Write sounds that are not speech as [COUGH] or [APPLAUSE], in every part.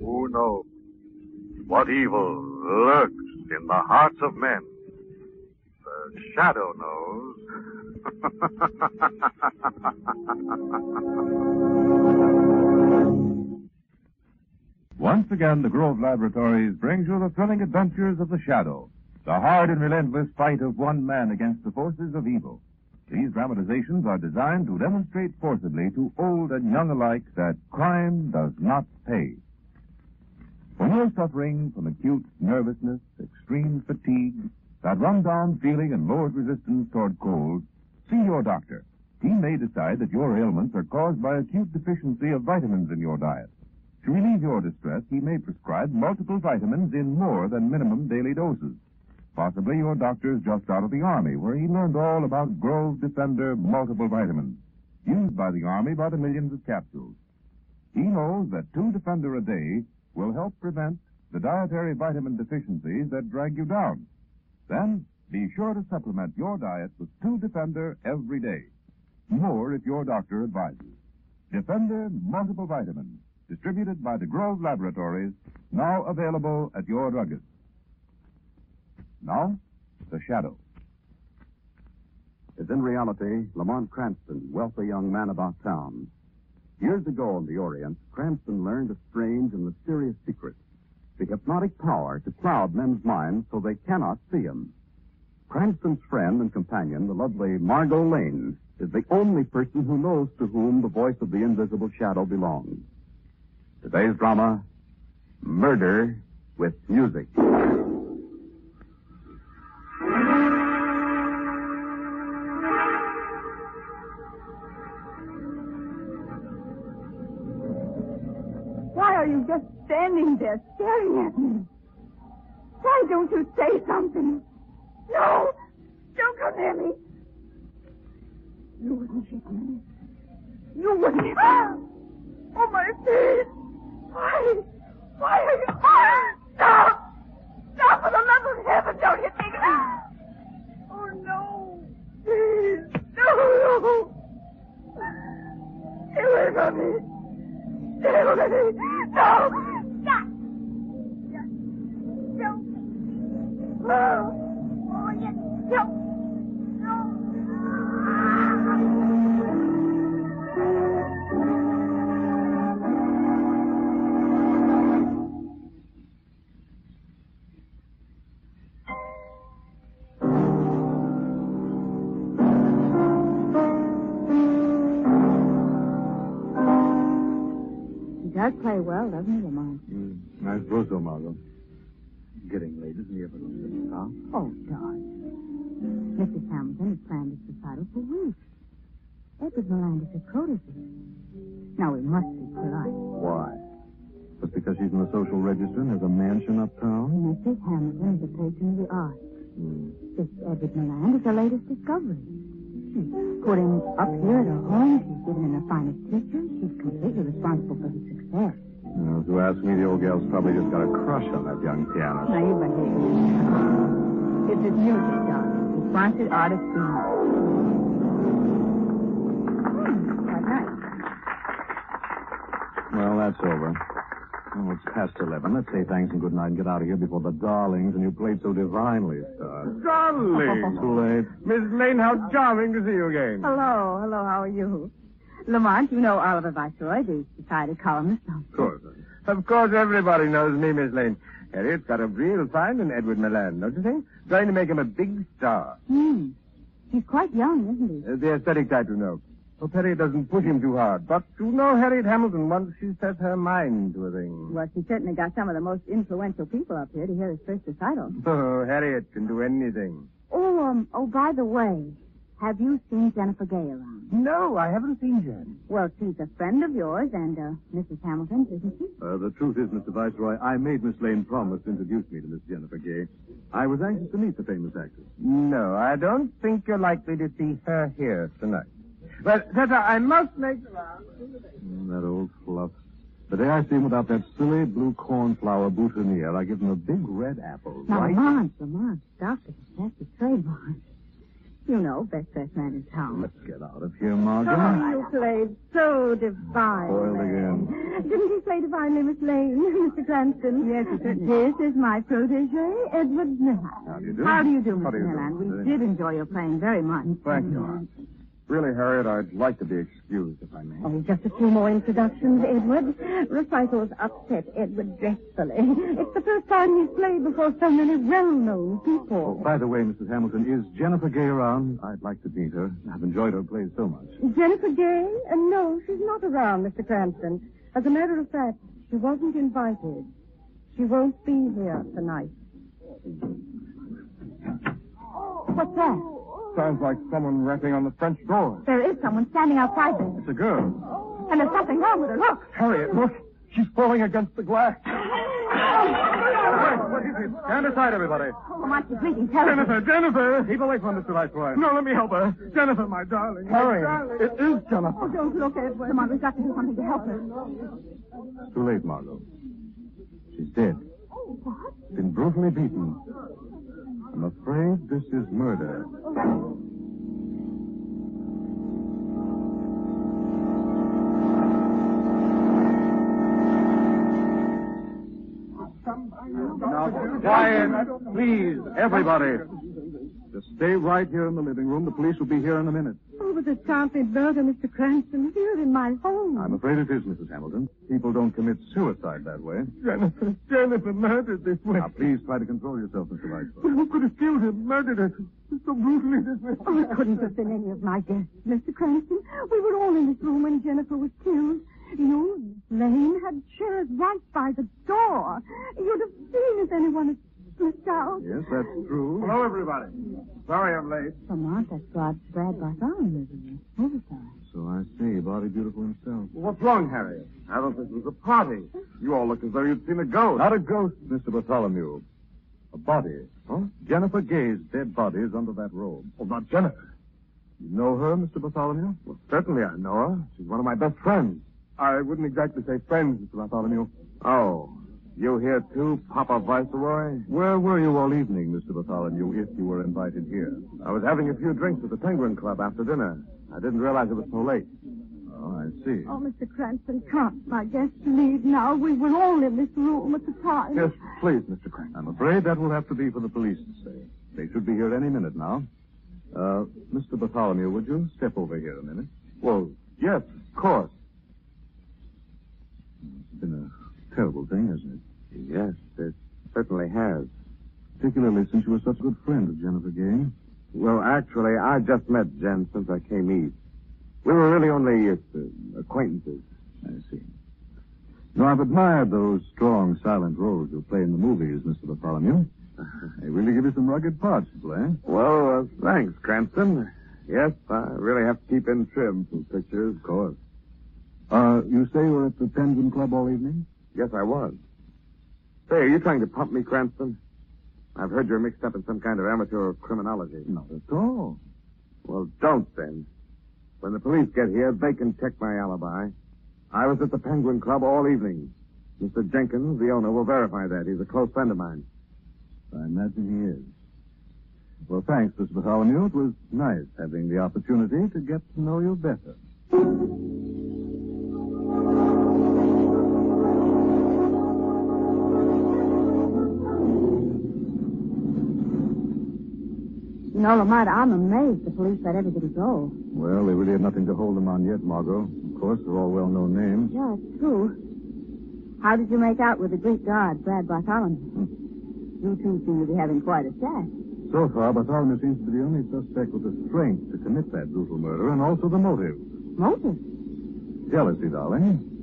Who knows what evil lurks in the hearts of men? The shadow knows. [LAUGHS] Once again, the Grove Laboratories brings you the thrilling adventures of the Shadow, the hard and relentless fight of one man against the forces of evil. These dramatizations are designed to demonstrate forcibly to old and young alike that crime does not pay. When you're suffering from acute nervousness, extreme fatigue, that run-down feeling and lowered resistance toward cold, see your doctor. He may decide that your ailments are caused by acute deficiency of vitamins in your diet. To relieve your distress, he may prescribe multiple vitamins in more than minimum daily doses. Possibly your doctor is just out of the Army, where he learned all about Grove Defender multiple vitamins, used by the Army by the millions of capsules. He knows that two Defender a day will help prevent the dietary vitamin deficiencies that drag you down. Then be sure to supplement your diet with two Defender every day. More if your doctor advises. Defender multiple vitamins, distributed by the Grove Laboratories, now available at your druggist. Now, the shadow. is in reality Lamont Cranston, wealthy young man about town. Years ago in the Orient, Cranston learned a strange and mysterious secret. The hypnotic power to cloud men's minds so they cannot see him. Cranston's friend and companion, the lovely Margot Lane, is the only person who knows to whom the voice of the invisible shadow belongs. Today's drama, Murder with Music. Why are you just standing there staring at me? Why don't you say something? No! Don't come near me! You wouldn't hit me. You wouldn't hit me. Ah! Oh, my feet! Why? Why are you... Stop! Stop! For the love of heaven, don't hit me! Oh, no! Please! No! no. Stay away from me! Stay away! No! Stop! Don't! Oh, oh yes! No! Play well, doesn't he, Lamont? Mm, I suppose so, Margot. Getting late, isn't he, Evelyn? Huh? Oh, darling. Mrs. Hamilton has planned this recital for weeks. Edward Miranda is a protege. Now, we must be polite. Why? Just because she's in the social register and has a mansion uptown? Mrs. Hamilton is a patron of the arts. Hmm. This Edward Miranda is the latest discovery. She's put him up here at her home. She's given him the finest teacher. She's completely responsible for his success. Now, if you ask me, the old gal's probably just got a crush on that young pianist. Now, you behave. It's his music, wants it artist. Hmm, quite nice. Well, that's over. Oh, it's past eleven. Let's say thanks and good night and get out of here before the darlings and you played so divinely start. Darling! Too [LAUGHS] late. Miss Lane, how charming to see you again. Hello, hello, how are you? Lamont, you know Oliver Viceroy, the society columnist. Of course. Of course, everybody knows me, Miss Lane. Harriet's got a real find in Edward Milan, don't you think? Trying to make him a big star. Hmm. He's quite young, isn't he? Uh, the aesthetic type, you know. Hope Harriet doesn't push him too hard. But you know Harriet Hamilton, once she sets her mind to a thing. Well, she certainly got some of the most influential people up here to hear his first recital. [LAUGHS] Oh, Harriet can do anything. Oh, um, oh, by the way, have you seen Jennifer Gay around? No, I haven't seen Jen. Well, she's a friend of yours and, uh, Mrs. Hamilton's, isn't she? Uh, the truth is, Mr. Viceroy, I made Miss Lane promise to introduce me to Miss Jennifer Gay. I was anxious to meet the famous actress. No, I don't think you're likely to see her here tonight. But, Teta, I must make the round. Mm, that old fluff. The day I see him without that silly blue cornflower boutonniere, I give him a big red apple. Now, right? Lamont, Lamont, stop it. That's a trademark. You know, best best man in town. Let's get out of here, Margot. Oh, you played so divine. Spoiled again. Didn't he play divinely, Miss Lane, [LAUGHS] Mr. Cranston? Yes, he This is my protege, Edward Miller. How do you do? How do you do, How Miss do? Milland? We did enjoy your playing very much. Thank you, Aunt. Really, Harriet, I'd like to be excused, if I may. Oh, just a few more introductions, Edward. Recitals upset Edward dreadfully. It's the first time he's played before so many well-known people. By the way, Mrs. Hamilton, is Jennifer Gay around? I'd like to meet her. I've enjoyed her plays so much. Jennifer Gay? Uh, no, she's not around, Mr. Cranston. As a matter of fact, she wasn't invited. She won't be here tonight. What's that? Sounds like someone rapping on the French door. There is someone standing outside there. It's a girl. Oh. And there's something wrong with her. Look. Harriet, look. She's falling against the glass. [LAUGHS] What is it? Stand aside, everybody. Oh, Lamont, she's bleeding terribly. Jennifer, Jennifer! Keep away from Mr. Viceroy. No, let me help her. Jennifer, my darling. Harriet, it is Jennifer. Oh, don't look, Edward. Lamont, we've got to do something to help her. Too late, Margot. She's dead. Oh, what? Been brutally beaten. I'm afraid this is murder. Now, quiet, please, everybody. Just stay right here in the living room. The police will be here in a minute. Oh, but this can't be murder, Mr. Cranston. Here in my home. I'm afraid it is, Mrs. Hamilton. People don't commit suicide that way. Jennifer, Jennifer murdered this way. Now, please try to control yourself, Mr. Viceroy. Who could have killed her, murdered her so brutally this way? Oh, it couldn't have been any of my guests, Mr. Cranston. We were all in this room when Jennifer was killed. You, Miss Lane, had chairs right by the door. You'd have seen if anyone had slipped out. Yes, that's true. Hello, everybody. Sorry I'm late. Lamont, that's Brad, Brad Bartholomew, isn't it? Oversized. So I see. Body beautiful himself. What's wrong, Harriet? I don't think it was a party. You all look as though you'd seen a ghost. Not a ghost, Mr. Bartholomew. A body. Huh? Jennifer Gay's dead body is under that robe. Oh, not Jennifer. You know her, Mr. Bartholomew? Well, certainly I know her. She's one of my best friends. I wouldn't exactly say friends, Mr. Bartholomew. Oh, you here too, Papa Viceroy? Where were you all evening, Mr. Bartholomew, if you were invited here? I was having a few drinks at the Penguin Club after dinner. I didn't realize it was so late. Oh, I see. Oh, Mr. Cranston, can't my guests leave now? We were all in this room at the time. Yes, please, Mr. Crank. I'm afraid that will have to be for the police to say. They should be here any minute now. Uh, Mr. Bartholomew, would you step over here a minute? Well, yes, of course. It's been a terrible thing, hasn't it? Yes, it certainly has. Particularly since you were such a good friend of Jennifer Gay. Well, actually, I just met Jen since I came east. We were really only uh, acquaintances. I see. No, I've admired those strong, silent roles you play in the movies, Mr. Bartholomew. [LAUGHS] They really give you some rugged parts to play. Well, uh, thanks, Cranston. Yes, I really have to keep in trim for pictures. Of course. Uh, you say you were at the Penguin Club all evening? Yes, I was. Say, are you trying to pump me, Cranston? I've heard you're mixed up in some kind of amateur criminology. Not at all. Well, don't then. When the police get here, they can check my alibi. I was at the Penguin Club all evening. Mr. Jenkins, the owner, will verify that. He's a close friend of mine. I imagine he is. Well, thanks, Mr. Bartholomew. It was nice having the opportunity to get to know you better. Know, Lamont, I'm amazed the police let everybody go. Well, they really have nothing to hold them on yet, Margot. Of course, they're all well-known names. Yeah, it's true. How did you make out with the Greek guard, Brad Bartholomew? Hmm. You two seem to be having quite a chat. So far, Bartholomew seems to be the only suspect with the strength to commit that brutal murder and also the motive. Motive? Jealousy, darling.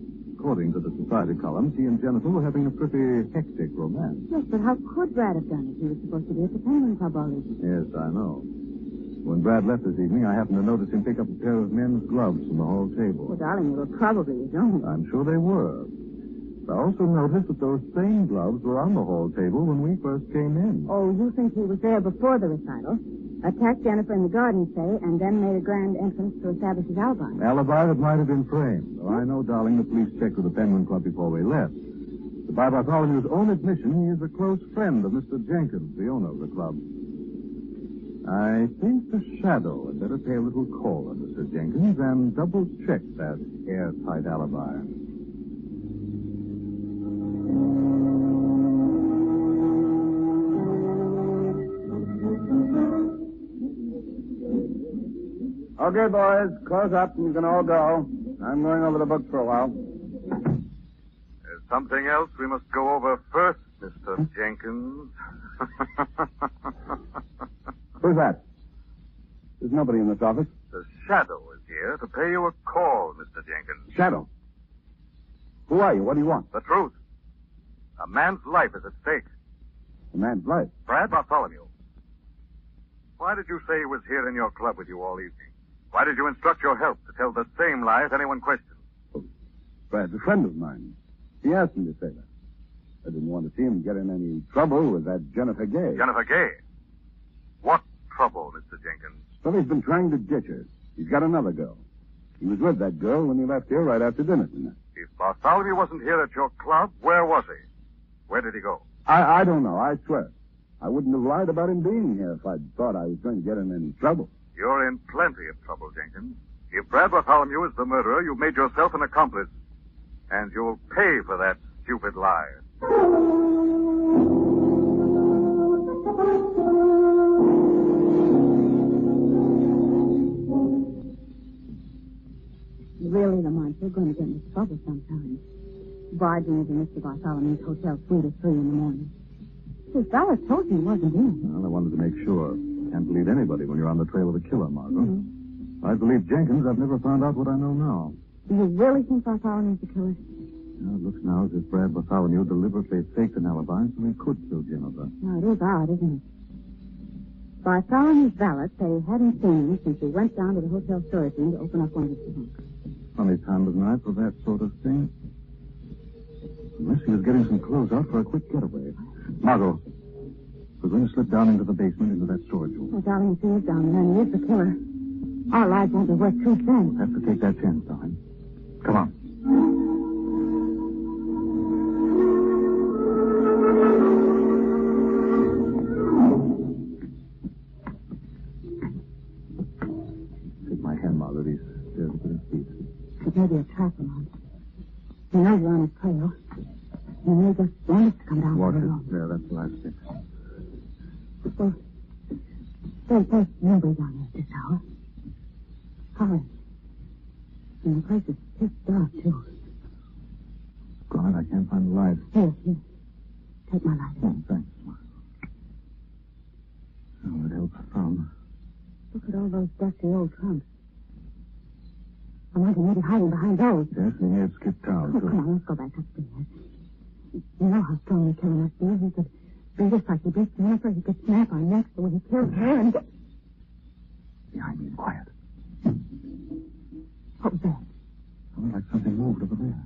According to the society columns, she and Jennifer were having a pretty hectic romance. Yes, but how could Brad have done it? He was supposed to be at the Penguin Club all evening. Yes, I know. When Brad left this evening, I happened to notice him pick up a pair of men's gloves from the hall Well, table. darling, they were probably his own. I'm sure they were. I also noticed that those same gloves were on the hall table when we first came in. Oh, you think he was there before the recital? Attacked Jennifer in the garden, say, and then made a grand entrance to establish his alibi. An alibi that might have been framed. Though I know, darling, the police checked with the Penguin Club before we left. But by Bartholomew's own admission, he is a close friend of Mr. Jenkins, the owner of the club. I think the shadow had better pay a little call on Mr. Jenkins and double check that airtight alibi. Okay, boys, close up and you can all go. I'm going over the book for a while. There's something else we must go over first, Mr. Jenkins. [LAUGHS] Who's that? There's nobody in this office. the Shadow is here to pay you a call, Mr. Jenkins. Shadow. Who are you? What do you want? The truth. A man's life is at stake. A man's life. Brad Bartholomew. Why did you say he was here in your club with you all evening? Why did you instruct your help to tell the same lie if anyone questioned? Oh, Brad's a friend of mine. He asked me to say that. I didn't want to see him get in any trouble with that Jennifer Gay. Jennifer Gay. What trouble, Mr. Jenkins? Well, he's been trying to ditch her. He's got another girl. He was with that girl when he left here right after dinner tonight. If Bartholomew wasn't here at your club, where was he? Where did he go? I, I don't know, I swear. I wouldn't have lied about him being here if I'd thought I was going to get in any trouble. You're in plenty of trouble, Jenkins. If Brad Bartholomew is the murderer, you've made yourself an accomplice. And you'll pay for that stupid lie. Really, Lamont, you're going to get into trouble sometime. Barging into Mr. Bartholomew's hotel suite at 3 in the morning. His valet told you he wasn't in. Well, I wanted to make sure. Can't believe anybody when you're on the trail of a killer, Margot. Mm-hmm. I believe Jenkins. I've never found out what I know now. Do you really think Bartholomew's the killer? Well, it looks now as if Brad Bartholomew deliberately faked an alibi so he could kill Jennifer. No, it is odd, isn't it? Bartholomew's valet said he hadn't seen him since he went down to the hotel storage room to open up one of his trunks. Funny time of night for that sort of thing. Unless he was getting some clothes out for a quick getaway. Margot, we're going to slip down into the basement into that storage room. Oh, darling, if he is down there and he is the killer, our lives won't be worth two cents. Have to take that chance, darling. Come on. Take my hand, Margot. These stairs are pretty steep. It may be a trap, Lamont. He knows you're on his trail. He may just want us to come down Watch there it. alone. There, that's the last stick. Well, there's, there's nobody down there at this hour. Holly. And the place is pitch dark, too. God, I can't find the light. Here, here. Take my light. Oh, thanks, Margot. Oh, it helps some. Look at all those dusty old trunks. I wonder maybe hiding behind those. Yes, and he had skipped town, Oh, too. come on, let's go back upstairs. You know how strong the killer must be. He could beat us like he beat Jennifer. He could snap our necks the way he killed her and get... Behind me, quiet. What was that? Sounded like something moved over there.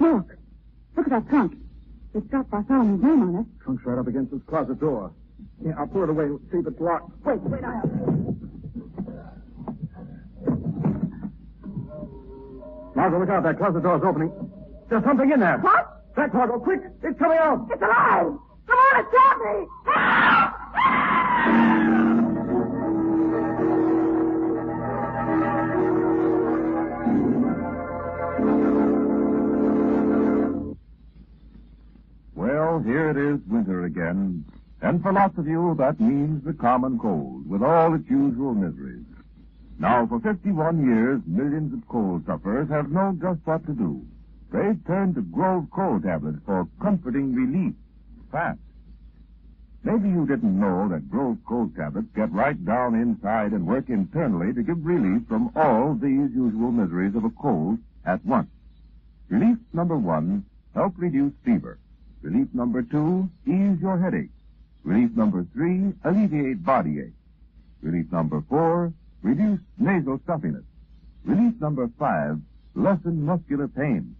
Look. Look at that trunk. It's got Bartholomew's name on it. Trunk's right up against this closet door. Yeah, I'll pull it away. See if it's locked. Wait, wait, I... Margot, look out. That closet door's opening. There's something in there. What? Back, Margot, quick. It's coming out. It's alive! Come on, it's got me! Help! Here it is, winter again. And for lots of you, that means the common cold, with all its usual miseries. Now, for 51 years, millions of cold sufferers have known just what to do. They've turned to Grove Cold tablets for comforting relief, fast. Maybe you didn't know that Grove Cold tablets get right down inside and work internally to give relief from all these usual miseries of a cold at once. Relief number one, help reduce fever. Relief number two, ease your headache. Relief number three, alleviate body ache. Relief number four, reduce nasal stuffiness. Relief number five, lessen muscular pain.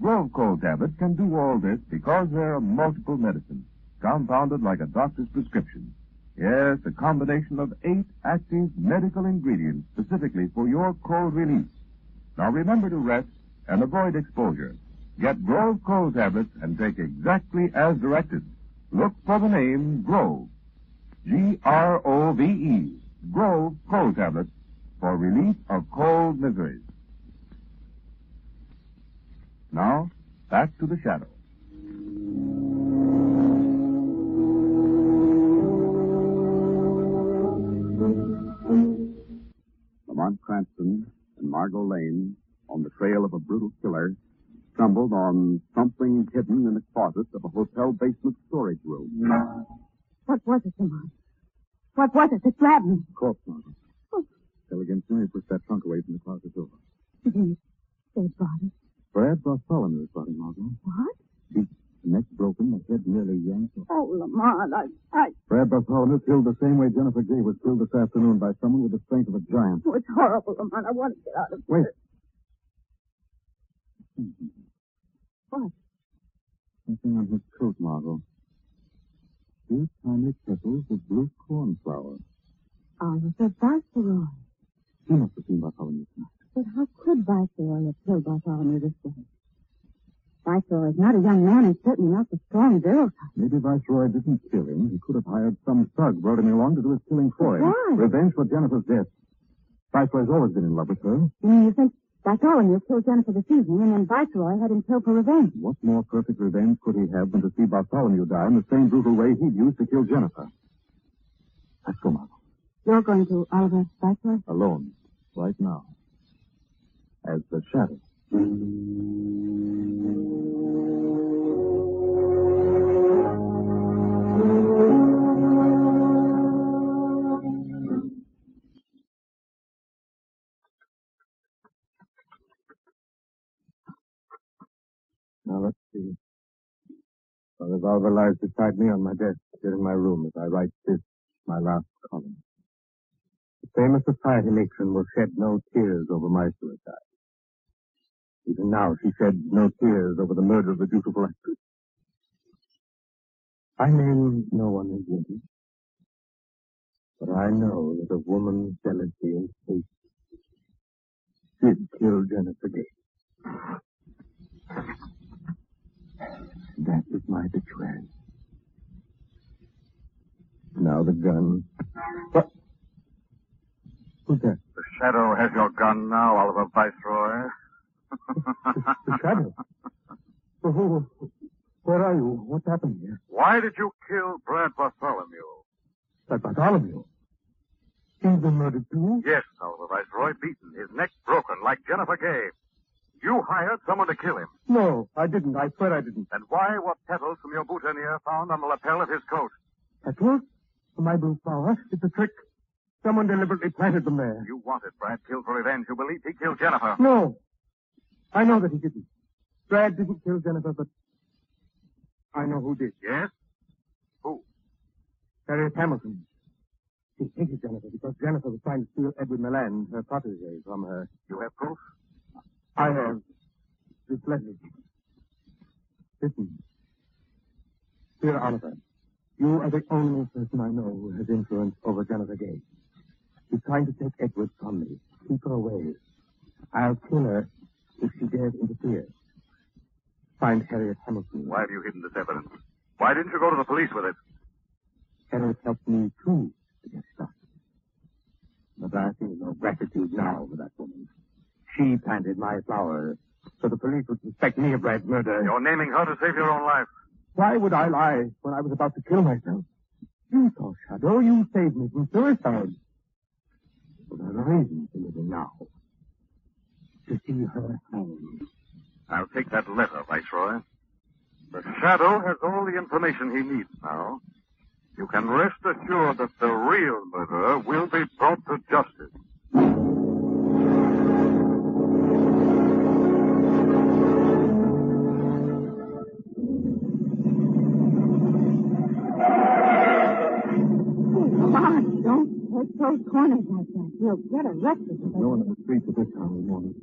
Grove Cold tablets can do all this because they're a multiple medicine, compounded like a doctor's prescription. Yes, a combination of eight active medical ingredients specifically for your cold relief. Now remember to rest and avoid exposure. Get Grove Cold tablets and take exactly as directed. Look for the name Grove. G-R-O-V-E. Grove Cold tablets for relief of cold miseries. Now, back to the shadow. Lamont Cranston and Margot Lane, on the trail of a brutal killer, stumbled on something hidden in the closet of a hotel basement storage room. What was it, Lamont? What was it that grabbed me? Corpse, Margot. Tell oh. again soon he pushed that trunk away from the closet door. Dead body. Brad Bartholomew's body, Margot. What? The neck broken, the head nearly yanked off. Oh, Lamont, I, I, Brad Bartholomew killed the same way Jennifer Gay was killed this afternoon by someone with the strength of a giant. oh, it's horrible, Lamont. I want to get out of here. Wait. here. Hmm. What? Something on his coat, Margot. Two tiny petals of blue cornflower. Ah, Oliver Viceroy. He must have seen Bartholomew tonight. But how could Viceroy have killed Bartholomew this way? Viceroy is not a young man and certainly not the strong girl type. Maybe Viceroy didn't kill him. He could have hired some thug, brought him along to do his killing for him. Why? Revenge for Jennifer's death. Viceroy's always been in love with her. You mean you think Bartholomew killed Jennifer this evening and then Viceroy had him killed for revenge? What more perfect revenge could he have than to see Bartholomew die in the same brutal way he'd used to kill Jennifer? Let's go, Margot. You're going to Oliver Viceroy? Alone. Right now. As the shadow. Now, let's see. The revolver lies beside me on my desk here in my room as I write this, my last column. The famous society matron will shed no tears over my suicide. Even now, she sheds no tears over the murder of the beautiful actress. I name no one as guilty, but I know that a woman's jealousy and hate did kill Jennifer Gay. That is my betrayal. Now the gun. What? Who's that? The shadow has your gun now, Oliver Viceroy. [LAUGHS] The shadow. Oh, where are you? What's happened here? Why did you kill Brad Bartholomew? That Bartholomew. He's been murdered too? Yes, Oliver Viceroy, beaten, his neck broken like Jennifer Gay. You hired someone to kill him. No, I didn't. I swear I didn't. And why were petals from your boutonniere found on the lapel of his coat? Petals? From my blue flower? It's a trick. Someone deliberately planted them there. You wanted Brad killed for revenge. You believed he killed Jennifer. No. I know that he didn't. Brad didn't kill Jennifer, but I know who did. Yes? Who? Harriet Hamilton. She hated Jennifer because Jennifer was trying to steal Edward Milan, her protege, from her. You have proof? I have this letter. Listen. Dear Oliver, you are the only person I know who has influence over Jennifer Gay. She's trying to take Edward from me. Keep her away. I'll kill her if she dares interfere. Find Harriet Hamilton. Why have you hidden this evidence? Why didn't you go to the police with it? Harriet helped me, too, to get stuck. But I feel no gratitude now for that woman. She planted my flowers, so the police would suspect me of Brad's murder. You're naming her to save your own life. Why would I lie when I was about to kill myself? You saw Shadow. You saved me from suicide. But I have a reason for living now. To see her hanged. I'll take that letter, Viceroy. The Shadow has all the information he needs now. you can rest assured that the real murderer will be brought to justice. Take those corners like that. You'll get arrested. No one in the streets at this time of the morning.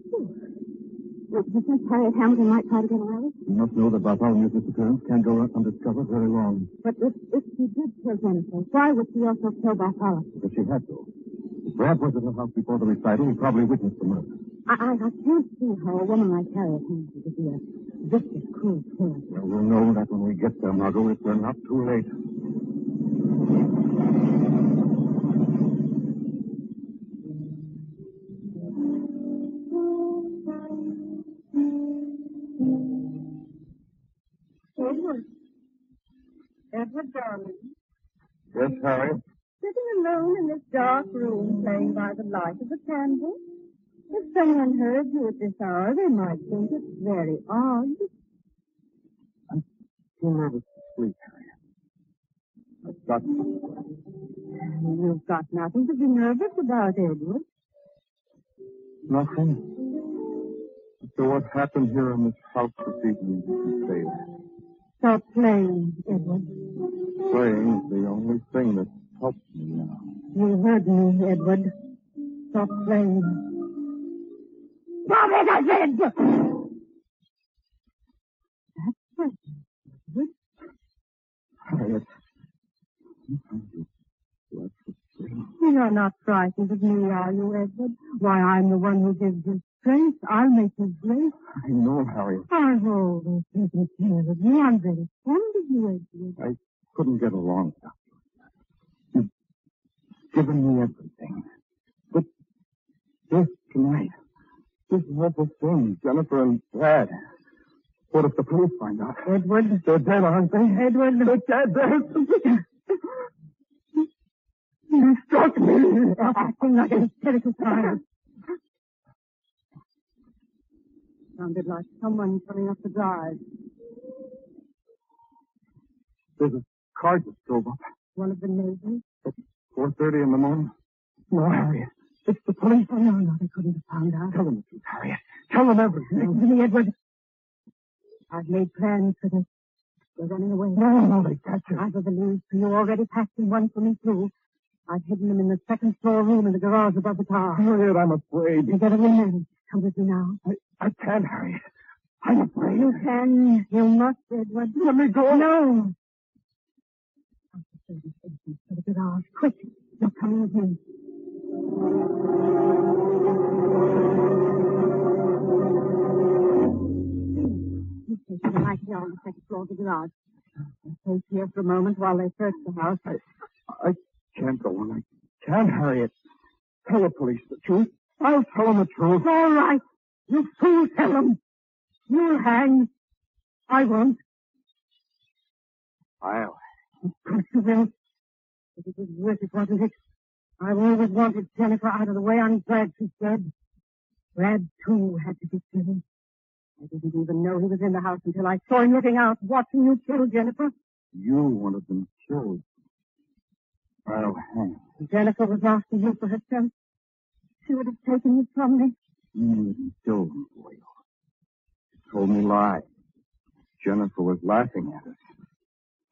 Do you think Harriet Hamilton might try to get away? You must know that Bartholomew's disappearance can't go undiscovered very long. But if, if she did kill Jennifer, why would she also kill Bartholomew? If she had to. If Brad was at her house before the recital, he probably witnessed the murder. I, I, I can't see how a woman like Harriet Hamilton could be a vicious, cruel killer. Well, we'll know that when we get there, Margot, if we're not too late. Yes, Harry? Sitting alone in this dark room playing by the light of a candle. If someone heard you at this hour, they might think it very odd. I'm Too nervous to sleep, Harry. I've got You've got nothing to be nervous about, Edward. nothing. So what happened here in this house this evening, you say that? Stop playing, Edward. Playing is the only thing that helps me now. You heard me, Edward. Stop playing. Stop it, I said! That's right. Edward. Harriet. You're not frightened of me, are you, Edward? Why, I'm the one who gives you strength. I'll make you great. I know, Harriet. I've always taken care of you. I'm very fond of you, Edward. I couldn't get along without you. You've given me everything. But this tonight, this awful thing, Jennifer and Brad. What if the police find out? Edward. They're dead, aren't they? Edward. They're dead. They're... [LAUGHS] You struck me. Oh, Acting like a hysterical child. Sounded like someone coming up the drive. There's a car just drove up One of the neighbors. at 4.30 in the morning. No, Harriet. It's the police. Oh, no, no, they couldn't have found out. Tell them the truth, Harriet. Tell them everything. Listen to me, Edward. I've made plans for this. You're running away. No, no, they catch you. I've the leads for you already packed in one for me, too. I've hidden them in the second floor room in the garage above the car. Harriet, I'm afraid. You better remember. Come with me now. I, I can't, Harriet. I'm afraid. You can. You must, Edward. Let me go. No. Out the entrance to the garage. Quick. You're coming with me. You take the light here on the second floor of the garage. Stay here for a moment while they search the house. I, I can't go on. I can't, Harriet. Tell the police the truth. I'll tell them the truth. All right. You fool, tell them. You'll hang. I won't. I'll. Of course you will. But it was worth it, wasn't it? I've always wanted Jennifer out of the way. I'm glad she's dead. Brad, too, had to be killed. I didn't even know he was in the house until I saw him looking out, watching you kill Jennifer. You wanted them killed. Hang. Jennifer was after you for herself. She would have taken you from me. You kill them, boy. You told me lies. Jennifer was laughing at us.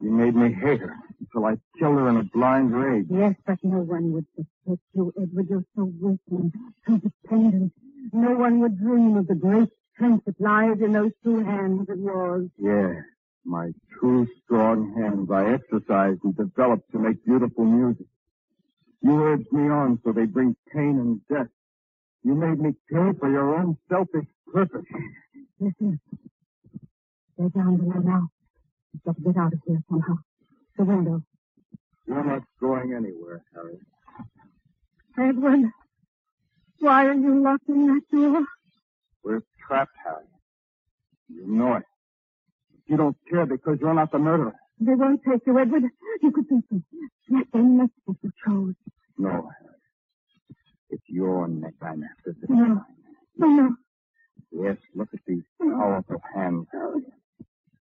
You made me hate her until I killed her in a blind rage. Yes, but no one would suspect you, Edward. You're so weak and so dependent. No one would dream of the great strength that lies in those two hands of yours. Yeah, my two strong hands I exercised and developed to make beautiful music. You urged me on so they bring pain and death. You made me kill for your own selfish purpose. Listen. They're down below now. We've got to get out of here somehow. The window. You're not going anywhere, Harry. Edward, why are you locking that door? We're trapped, Harry. You know it. You don't care because you're not the murderer. They won't take you, Edward. You could beat them. Them neck if you chose. No, It's your neck I'm after this No. time. No, no. Yes, look at these powerful hands, Harry.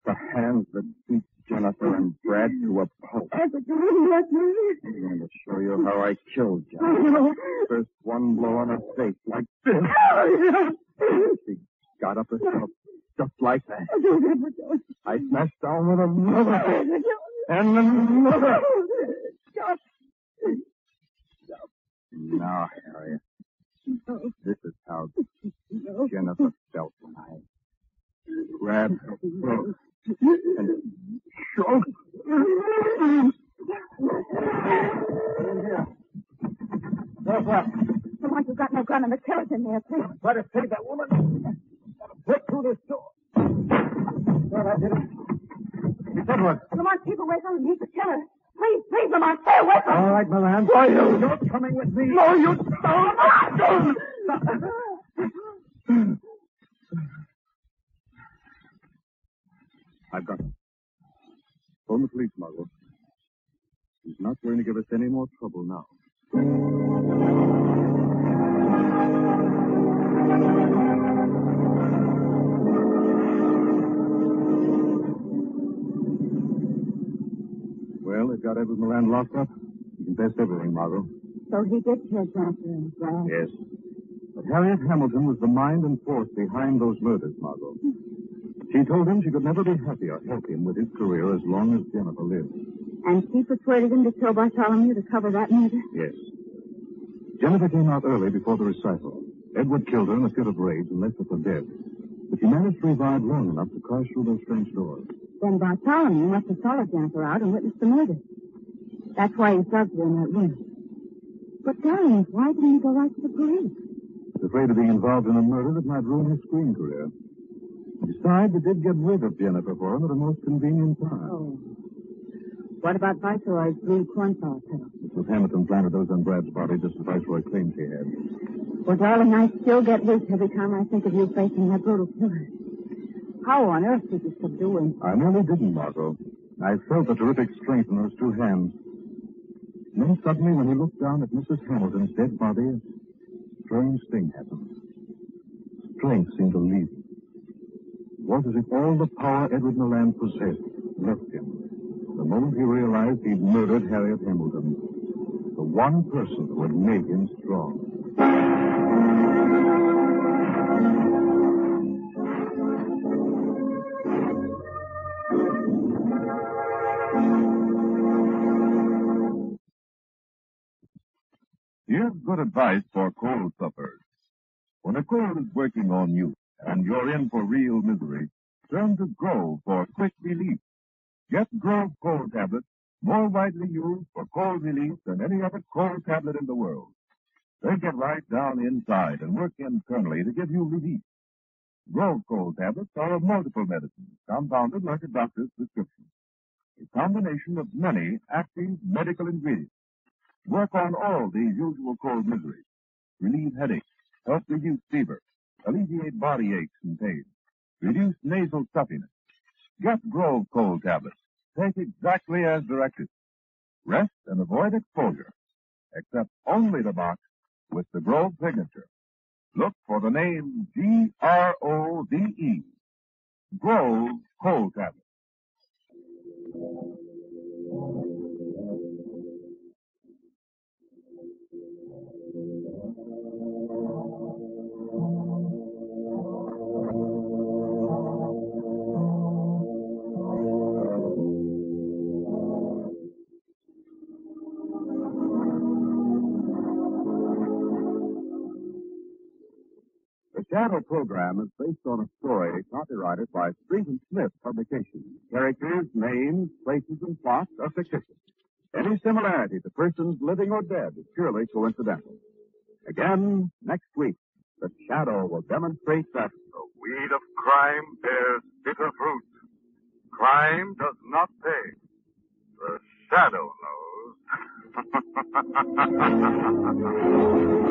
The hands that beat Jennifer and Brad to a pulp. What you wouldn't let me. I'm going to show you how I killed oh, Johnny. First one blow on her face, like this. She got up herself, just like that. [LAUGHS] I smashed down with another. [LAUGHS] And another. Stop. Stop. Now, Harriet, this is how Jennifer felt when I grabbed her throat and choked. The one who got no gun and the killer's in there, too. Try to save that woman. Through this door. Well, I did it. You said what? Lamont, keep away from him. He's the killer. Please, please, Lamont, stay away from him. All right, Milan. Why you? You're coming with me. No, you don't. I've got Edward Moran locked up. He confessed everything, Margot. So he did kill and Brad. Yes. But Harriet Hamilton was the mind and force behind those murders, Margot. She told him she could never be happy or help him with his career as long as Jennifer lived. And she persuaded him to kill Bartholomew to cover that murder? Yes. Jennifer came out early before the recital. Edward killed her in a fit of rage and left her for dead. But she managed to revive long enough to crash through those French doors. Then Bartholomew must have followed Jennifer out and witnessed the murder. That's why he drugged her in that room. But, darling, why didn't he go right to the police? He's afraid of being involved in a murder that might ruin his screen career. Besides, it did get rid of Jennifer for him at a most convenient time. Oh. What about Viceroy's blue cornflower petal? Mrs. Hamilton planted those on Brad's body just as Viceroy claimed he had. Well, darling, I still get weak every time I think of you facing that brutal killer. How on earth did you subdue him? I nearly didn't, Margot. I felt the terrific strength in those two hands. Then suddenly, when he looked down at Mrs. Hamilton's dead body, a strange thing happened. Strength seemed to leave him. It was as if all the power Edward Milan possessed left him. The moment he realized he'd murdered Harriet Hamilton, the one person who had made him strong. Good advice for cold sufferers. When a cold is working on you and you're in for real misery, turn to Grove for quick relief. Get Grove cold tablets, more widely used for cold relief than any other cold tablet in the world. They get right down inside and work internally to give you relief. Grove cold tablets are of multiple medicines, compounded like a doctor's prescription. A combination of many active medical ingredients work on all these usual cold miseries. Relieve headaches, help reduce fever, alleviate body aches and pains, reduce nasal stuffiness. Get Grove cold tablets. Take exactly as directed. Rest and avoid exposure, except only the box with the Grove signature. Look for the name G-R-O-V-E. Grove cold tablets. Shadow program is based on a story copyrighted by Street and Smith Publications. Characters, names, places, and plots are fictitious. Any similarity to persons living or dead is purely coincidental. Again, next week, the Shadow will demonstrate that The weed of crime bears bitter fruit. Crime does not pay. The shadow knows. [LAUGHS]